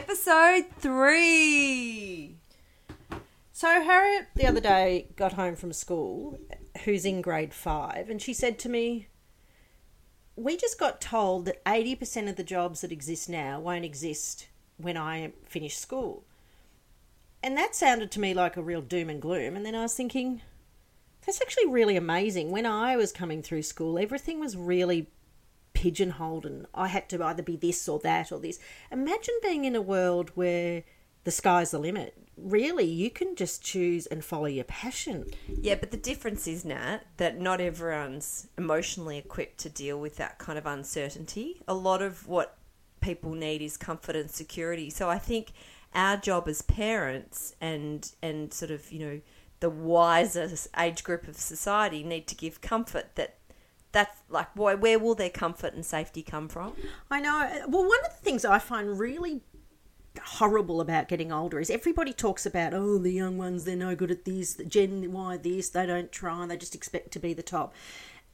Episode three. So Harriet the other day got home from school, who's in grade five, and she said to me, "We just got told that eighty percent of the jobs that exist now won't exist when I finish school." And that sounded to me like a real doom and gloom. And then I was thinking, that's actually really amazing. When I was coming through school, everything was really pigeonholed and I had to either be this or that or this. Imagine being in a world where the sky's the limit. Really, you can just choose and follow your passion. Yeah, but the difference is, Nat, that not everyone's emotionally equipped to deal with that kind of uncertainty. A lot of what people need is comfort and security. So I think our job as parents and and sort of, you know, the wisest age group of society need to give comfort that that's like why where will their comfort and safety come from? I know. Well, one of the things I find really horrible about getting older is everybody talks about oh the young ones they're no good at this gen y this they don't try they just expect to be the top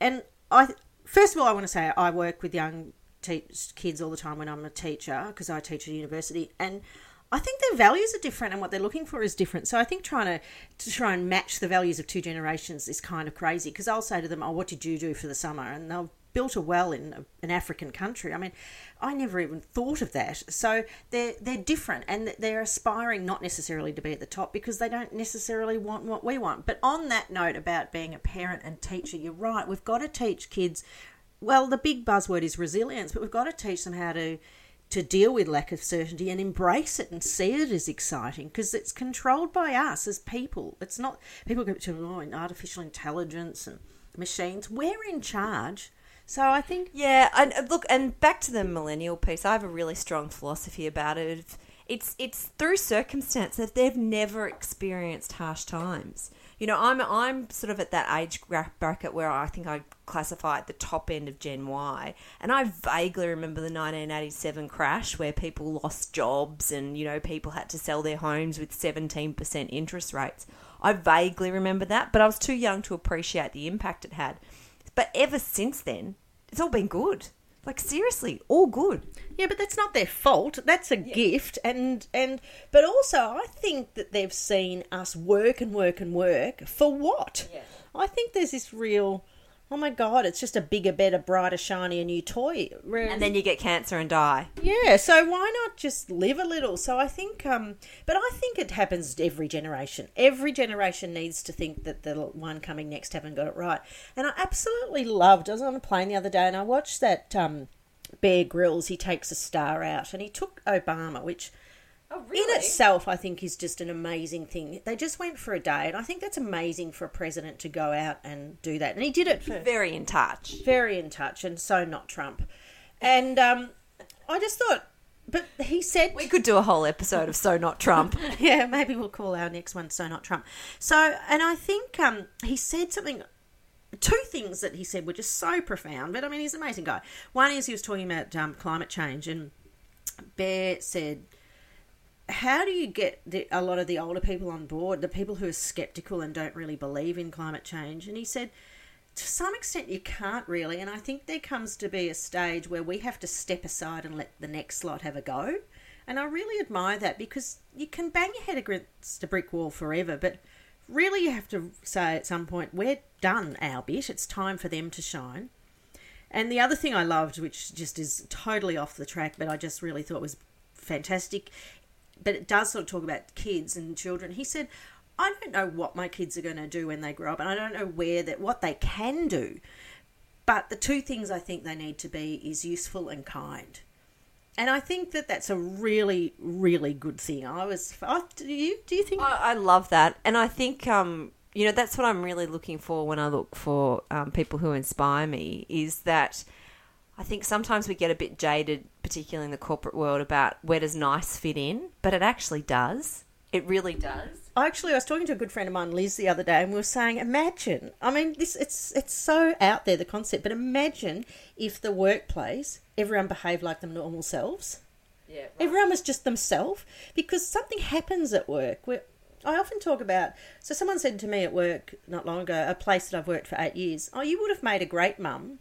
and i first of all i want to say i work with young te- kids all the time when i'm a teacher because i teach at university and I think their values are different and what they're looking for is different. So I think trying to, to try and match the values of two generations is kind of crazy because I'll say to them, "Oh, what did you do for the summer?" and they'll built a well in a, an African country. I mean, I never even thought of that. So they're they're different and they're aspiring not necessarily to be at the top because they don't necessarily want what we want. But on that note about being a parent and teacher, you're right. We've got to teach kids. Well, the big buzzword is resilience, but we've got to teach them how to to deal with lack of certainty and embrace it and see it as exciting because it's controlled by us as people. It's not people go to oh, artificial intelligence and machines. We're in charge. So I think Yeah, and uh, look, and back to the millennial piece, I have a really strong philosophy about it. It's it's through circumstance that they've never experienced harsh times. You know, I'm I'm sort of at that age bracket where I think I classify at the top end of Gen Y, and I vaguely remember the 1987 crash where people lost jobs and you know people had to sell their homes with 17% interest rates. I vaguely remember that, but I was too young to appreciate the impact it had. But ever since then, it's all been good. Like seriously, all good. Yeah, but that's not their fault. That's a yeah. gift, and and but also I think that they've seen us work and work and work for what? Yeah. I think there's this real oh my god, it's just a bigger, better, brighter, shinier new toy. And then you get cancer and die. Yeah, so why not just live a little? So I think, um, but I think it happens every generation. Every generation needs to think that the one coming next haven't got it right. And I absolutely loved. I was on a plane the other day and I watched that um, Bear Grylls. He takes a star out and he took Obama, which Oh, really? In itself, I think is just an amazing thing. They just went for a day, and I think that's amazing for a president to go out and do that. And he did it for very in touch, very in touch, and so not Trump. And um, I just thought, but he said we could do a whole episode of "So Not Trump." yeah, maybe we'll call our next one "So Not Trump." So, and I think um, he said something two things that he said were just so profound. But I mean, he's an amazing guy. One is he was talking about um, climate change, and Bear said how do you get the, a lot of the older people on board, the people who are skeptical and don't really believe in climate change? And he said, to some extent, you can't really. And I think there comes to be a stage where we have to step aside and let the next lot have a go. And I really admire that because you can bang your head against a brick wall forever, but really you have to say at some point, we're done our bit. It's time for them to shine. And the other thing I loved, which just is totally off the track, but I just really thought was fantastic, but it does sort of talk about kids and children. He said, I don't know what my kids are going to do when they grow up, and I don't know where that what they can do. But the two things I think they need to be is useful and kind. And I think that that's a really, really good thing. I was, I, do you do you think? I, I love that, and I think um, you know that's what I'm really looking for when I look for um, people who inspire me. Is that I think sometimes we get a bit jaded, particularly in the corporate world, about where does nice fit in, but it actually does. It really does. I actually, I was talking to a good friend of mine, Liz, the other day, and we were saying, imagine. I mean, this it's it's so out there the concept, but imagine if the workplace everyone behaved like their normal selves. Yeah. Everyone was just themselves because something happens at work. Where I often talk about. So someone said to me at work not long ago, a place that I've worked for eight years. Oh, you would have made a great mum,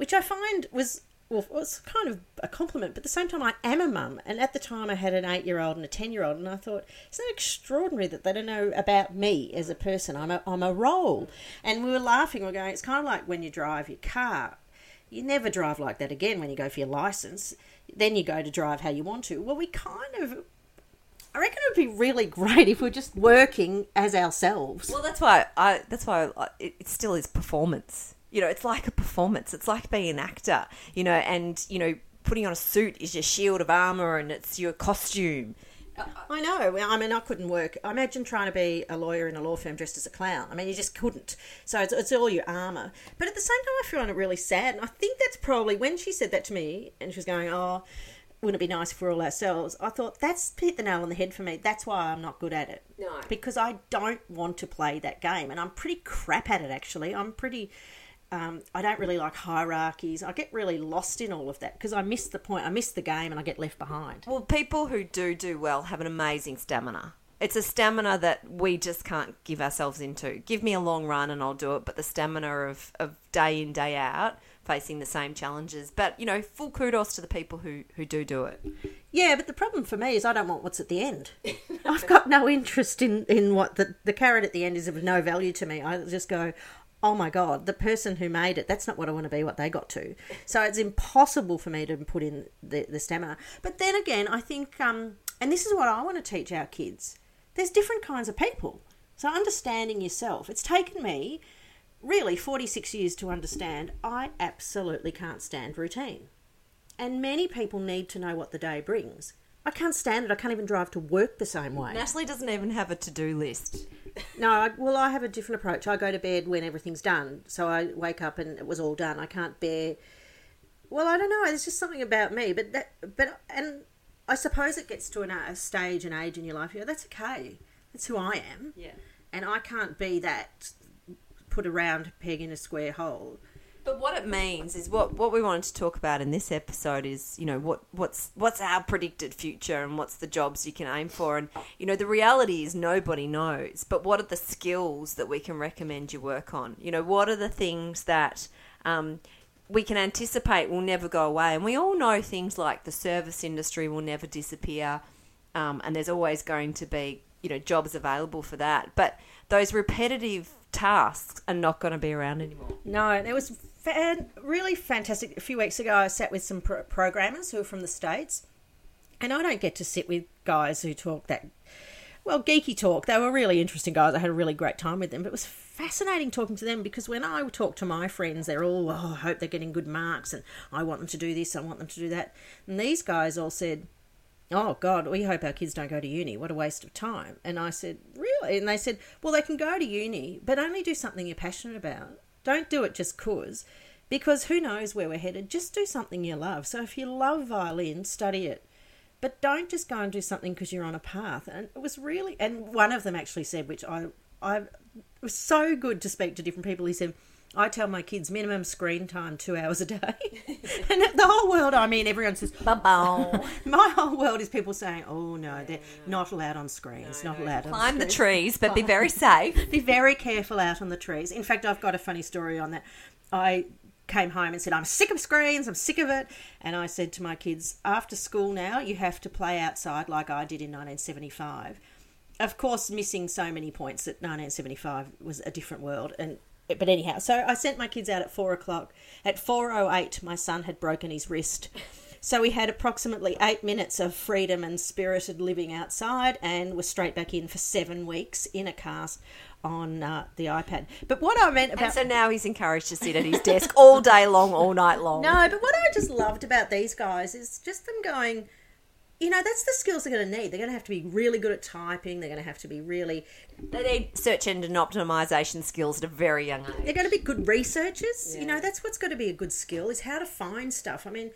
which I find was well, was kind of a compliment, but at the same time, I am a mum. And at the time, I had an eight year old and a 10 year old, and I thought, isn't it extraordinary that they don't know about me as a person? I'm a, I'm a role. And we were laughing, we are going, it's kind of like when you drive your car. You never drive like that again when you go for your license. Then you go to drive how you want to. Well, we kind of I reckon it would be really great if we're just working as ourselves. Well, that's why I. That's why it still is performance. You know, it's like a performance. It's like being an actor. You know, and you know, putting on a suit is your shield of armor, and it's your costume. I know. I mean, I couldn't work. I Imagine trying to be a lawyer in a law firm dressed as a clown. I mean, you just couldn't. So it's, it's all your armour. But at the same time, I find it really sad. And I think that's probably when she said that to me, and she was going, "Oh, wouldn't it be nice if we're all ourselves? I thought that's hit the nail on the head for me. That's why I'm not good at it. No. Because I don't want to play that game. And I'm pretty crap at it, actually. I'm pretty. Um, I don't really like hierarchies. I get really lost in all of that because I miss the point. I miss the game and I get left behind. Well, people who do do well have an amazing stamina. It's a stamina that we just can't give ourselves into. Give me a long run and I'll do it, but the stamina of, of day in, day out facing the same challenges. But you know, full kudos to the people who who do do it. Yeah, but the problem for me is I don't want what's at the end. I've got no interest in in what the the carrot at the end is of no value to me. I just go. Oh my God, the person who made it, that's not what I want to be, what they got to. So it's impossible for me to put in the, the stamina. But then again, I think, um, and this is what I want to teach our kids there's different kinds of people. So understanding yourself. It's taken me really 46 years to understand I absolutely can't stand routine. And many people need to know what the day brings. I can't stand it. I can't even drive to work the same way. Natalie doesn't even have a to do list. No, I, well, I have a different approach. I go to bed when everything's done. So I wake up and it was all done. I can't bear. Well, I don't know. There's just something about me. But that, but, and I suppose it gets to an, a stage and age in your life. You know, that's okay. That's who I am. Yeah. And I can't be that put a round peg in a square hole. But what it means is what, what we wanted to talk about in this episode is you know what what's what's our predicted future and what's the jobs you can aim for. And you know the reality is nobody knows but what are the skills that we can recommend you work on? You know what are the things that um, we can anticipate will never go away? And we all know things like the service industry will never disappear um, and there's always going to be you know jobs available for that. But those repetitive tasks are not going to be around anymore. No, it was fan, uh, really fantastic. A few weeks ago, I sat with some pro- programmers who are from the States, and I don't get to sit with guys who talk that, well, geeky talk. They were really interesting guys. I had a really great time with them, but it was fascinating talking to them because when I talk to my friends, they're all, oh, I hope they're getting good marks, and I want them to do this, I want them to do that. And these guys all said, oh God, we hope our kids don't go to uni. What a waste of time. And I said, really? And they said, well, they can go to uni, but only do something you're passionate about. Don't do it just cause, because who knows where we're headed. Just do something you love. So if you love violin, study it. But don't just go and do something because you're on a path. And it was really, and one of them actually said, which I, I, was so good to speak to different people. He said, I tell my kids minimum screen time two hours a day, and the whole world. I mean, everyone says, my whole world is people saying, "Oh no, they're not allowed on screens, not allowed on Climb the trees, but be very safe. Be very careful out on the trees. In fact, I've got a funny story on that. I came home and said, I'm sick of screens, I'm sick of it. And I said to my kids, after school now, you have to play outside like I did in 1975. Of course, missing so many points that 1975 was a different world. And but anyhow, so I sent my kids out at four o'clock. At 4.08, my son had broken his wrist. So we had approximately eight minutes of freedom and spirited living outside and were straight back in for seven weeks in a cast on uh, the iPad. But what I meant about. And so now he's encouraged to sit at his desk all day long, all night long. No, but what I just loved about these guys is just them going, you know, that's the skills they're going to need. They're going to have to be really good at typing. They're going to have to be really. They need search engine optimization skills at a very young age. They're going to be good researchers. You know, that's what's got to be a good skill is how to find stuff. I mean,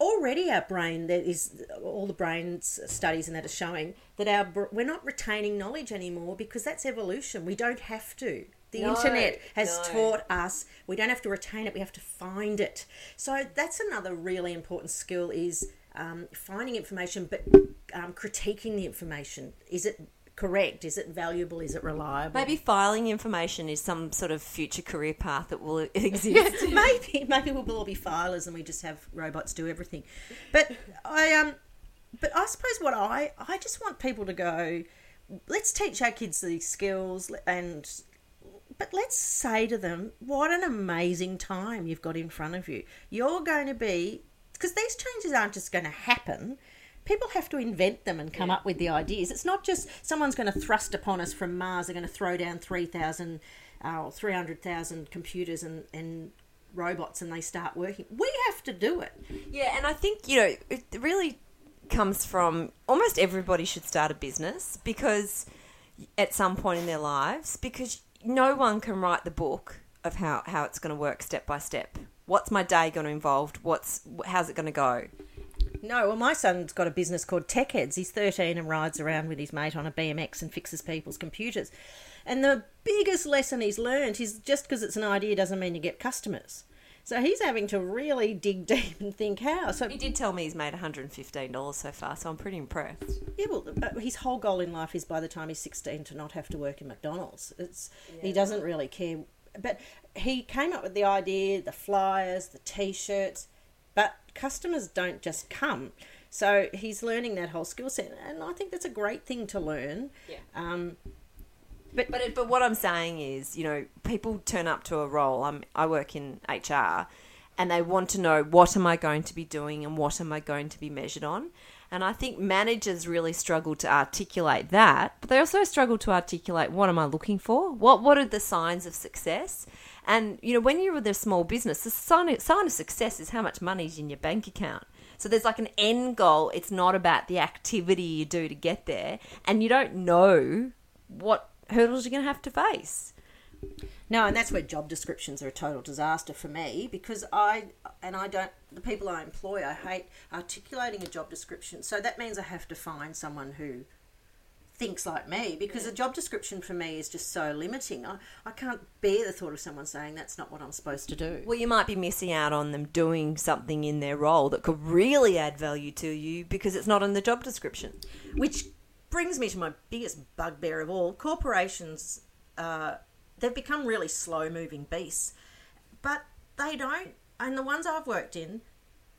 already our brain there is all the brain studies and that are showing that our we're not retaining knowledge anymore because that's evolution. We don't have to. The No, internet has no. taught us we don't have to retain it. We have to find it. So that's another really important skill is um, finding information, but um, critiquing the information. Is it correct? Is it valuable? Is it reliable? Maybe filing information is some sort of future career path that will exist. maybe maybe we'll all be filers and we just have robots do everything. But I um but I suppose what I I just want people to go let's teach our kids these skills and but let's say to them what an amazing time you've got in front of you. You're going to be because these changes aren't just going to happen. People have to invent them and come up with the ideas. It's not just someone's going to thrust upon us from Mars. They're going to throw down 3,000 uh, or 300,000 computers and, and robots and they start working. We have to do it. Yeah, and I think, you know, it really comes from almost everybody should start a business because at some point in their lives, because no one can write the book of how, how it's going to work step by step. What's my day going to involve? What's how's it going to go? No, well, my son's got a business called Tech Heads. He's 13 and rides around with his mate on a BMX and fixes people's computers. And the biggest lesson he's learned is just because it's an idea doesn't mean you get customers. So he's having to really dig deep and think how. So He did tell me he's made $115 so far, so I'm pretty impressed. yeah, well, his whole goal in life is by the time he's 16 to not have to work in McDonald's. It's he doesn't really care. But he came up with the idea, the flyers, the t-shirts, but customers don't just come. So he's learning that whole skill set, and I think that's a great thing to learn. Yeah. Um, But it, but what I'm saying is, you know, people turn up to a role. I'm I work in HR, and they want to know what am I going to be doing and what am I going to be measured on. And I think managers really struggle to articulate that, but they also struggle to articulate what am I looking for? What what are the signs of success? And you know, when you're with a small business, the sign of, sign of success is how much money is in your bank account. So there's like an end goal. It's not about the activity you do to get there, and you don't know what hurdles you're going to have to face. No, and that's where job descriptions are a total disaster for me because I and I don't the people I employ I hate articulating a job description. So that means I have to find someone who thinks like me because a job description for me is just so limiting. I, I can't bear the thought of someone saying that's not what I'm supposed to do. Well, you might be missing out on them doing something in their role that could really add value to you because it's not in the job description. Which brings me to my biggest bugbear of all. Corporations, uh, they've become really slow moving beasts, but they don't, and the ones I've worked in,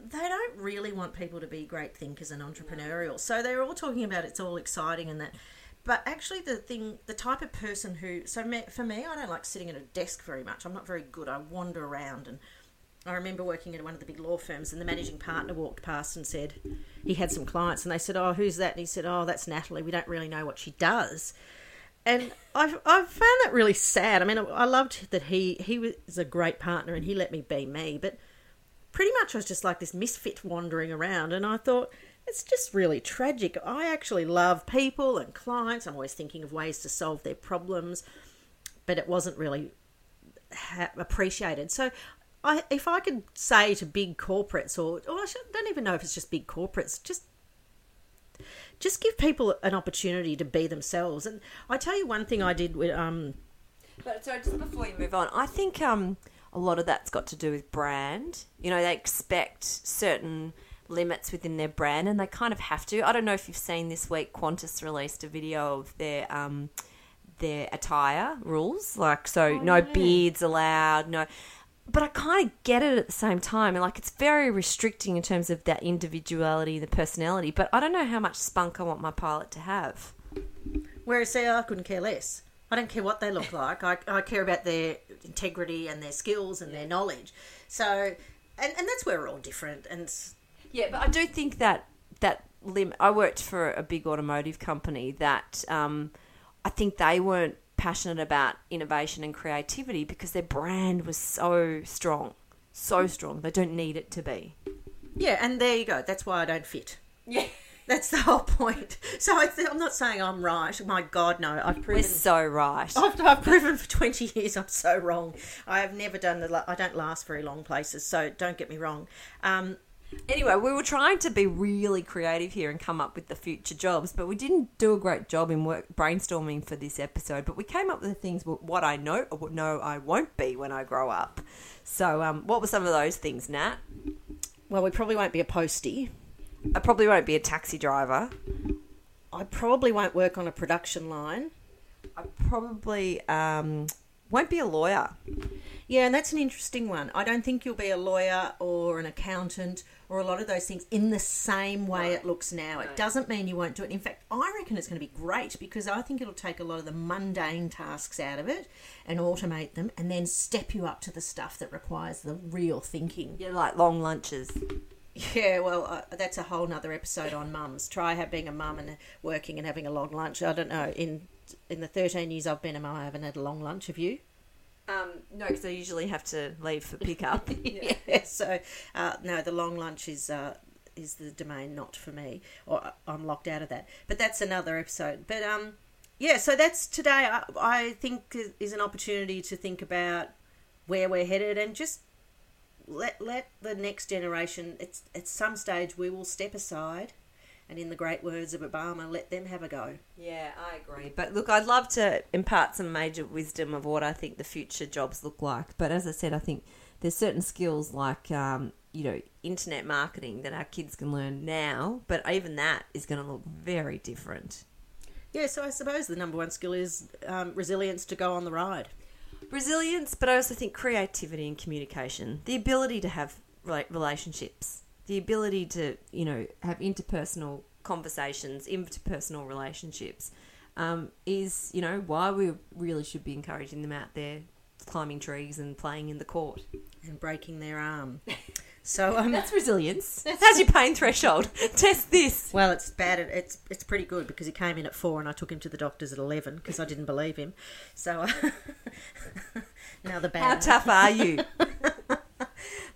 they don't really want people to be great thinkers and entrepreneurial. So they're all talking about it's all exciting and that. But actually, the thing, the type of person who, so me, for me, I don't like sitting at a desk very much. I'm not very good. I wander around and I remember working at one of the big law firms, and the managing partner walked past and said he had some clients, and they said, "Oh, who's that?" And he said, "Oh, that's Natalie. We don't really know what she does." And I've I've found that really sad. I mean, I loved that he he was a great partner, and he let me be me, but pretty much I was just like this misfit wandering around, and I thought. It's just really tragic. I actually love people and clients. I'm always thinking of ways to solve their problems, but it wasn't really ha- appreciated. So, I, if I could say to big corporates, or, or I should, don't even know if it's just big corporates, just just give people an opportunity to be themselves. And I tell you one thing I did with um, But so just before you move on, I think um, a lot of that's got to do with brand. You know, they expect certain limits within their brand, and they kind of have to. I don't know if you've seen this week. Qantas released a video of their um, their attire rules, like so, no beards allowed, no. But I kind of get it at the same time, and like it's very restricting in terms of that individuality, the personality. But I don't know how much spunk I want my pilot to have. Whereas, see, I couldn't care less. I don't care what they look like. I, I care about their integrity and their skills and their knowledge. So, and, and that's where we're all different. And Yeah, but I do think that that lim- I worked for a big automotive company that um, I think they weren't passionate about innovation and creativity because their brand was so strong, so strong. They don't need it to be. yeah, and there you go. That's why I don't fit. Yeah. That's the whole point. So I th- I'm not saying I'm right. My God, no. I've proven. We're so right. I've, I've proven for 20 years I'm so wrong. I have never done the. I don't last very long places, so don't get me wrong. Um, Anyway, we were trying to be really creative here and come up with the future jobs, but we didn't do a great job in work brainstorming for this episode. But we came up with the things what I know or no I won't be when I grow up. So, um, what were some of those things, Nat? well, we probably won't be a postie. I probably won't be a taxi driver. I probably won't work on a production line. I probably um, won't be a lawyer. Yeah, and that's an interesting one. I don't think you'll be a lawyer or an accountant or a lot of those things in the same way it looks now. It doesn't mean you won't do it. In fact, I reckon it's going to be great because I think it'll take a lot of the mundane tasks out of it and automate them and then step you up to the stuff that requires the real thinking. Yeah, like long lunches. Yeah, well, uh, that's a whole nother episode on mums. Try being a mum and working and having a long lunch. I don't know. In in the 13 years I've been a mum, I haven't had a long lunch. Have you? Um, no, because I usually have to leave for pickup. yeah. So uh, no, the long lunch is uh, is the domain not for me, or I'm locked out of that. But that's another episode. But um, yeah. So that's today. I, I think is an opportunity to think about where we're headed and just let let the next generation. It's at some stage we will step aside. And in the great words of Obama, let them have a go. Yeah, I agree. But look, I'd love to impart some major wisdom of what I think the future jobs look like. But as I said, I think there's certain skills like, um, you know, internet marketing that our kids can learn now, but even that is going to look very different. Yeah, so I suppose the number one skill is um, resilience to go on the ride. Resilience, but I also think creativity and communication, the ability to have relationships, the ability to, you know, have interpersonal conversations, interpersonal relationships, um, is, you know, why we really should be encouraging them out there climbing trees and playing in the court. and breaking their arm. So um, That's resilience. How's your pain threshold? Test this. well, it's bad. At, it's it's pretty good because he came in at four, and I took him to the doctors at eleven because I didn't believe him. So uh, now the How bad. tough are you?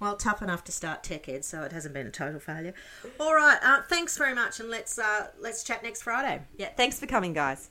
Well, tough enough to start tech ed, so it hasn't been a total failure. All right, uh, thanks very much, and let's uh, let's chat next Friday. Yeah, thanks for coming, guys.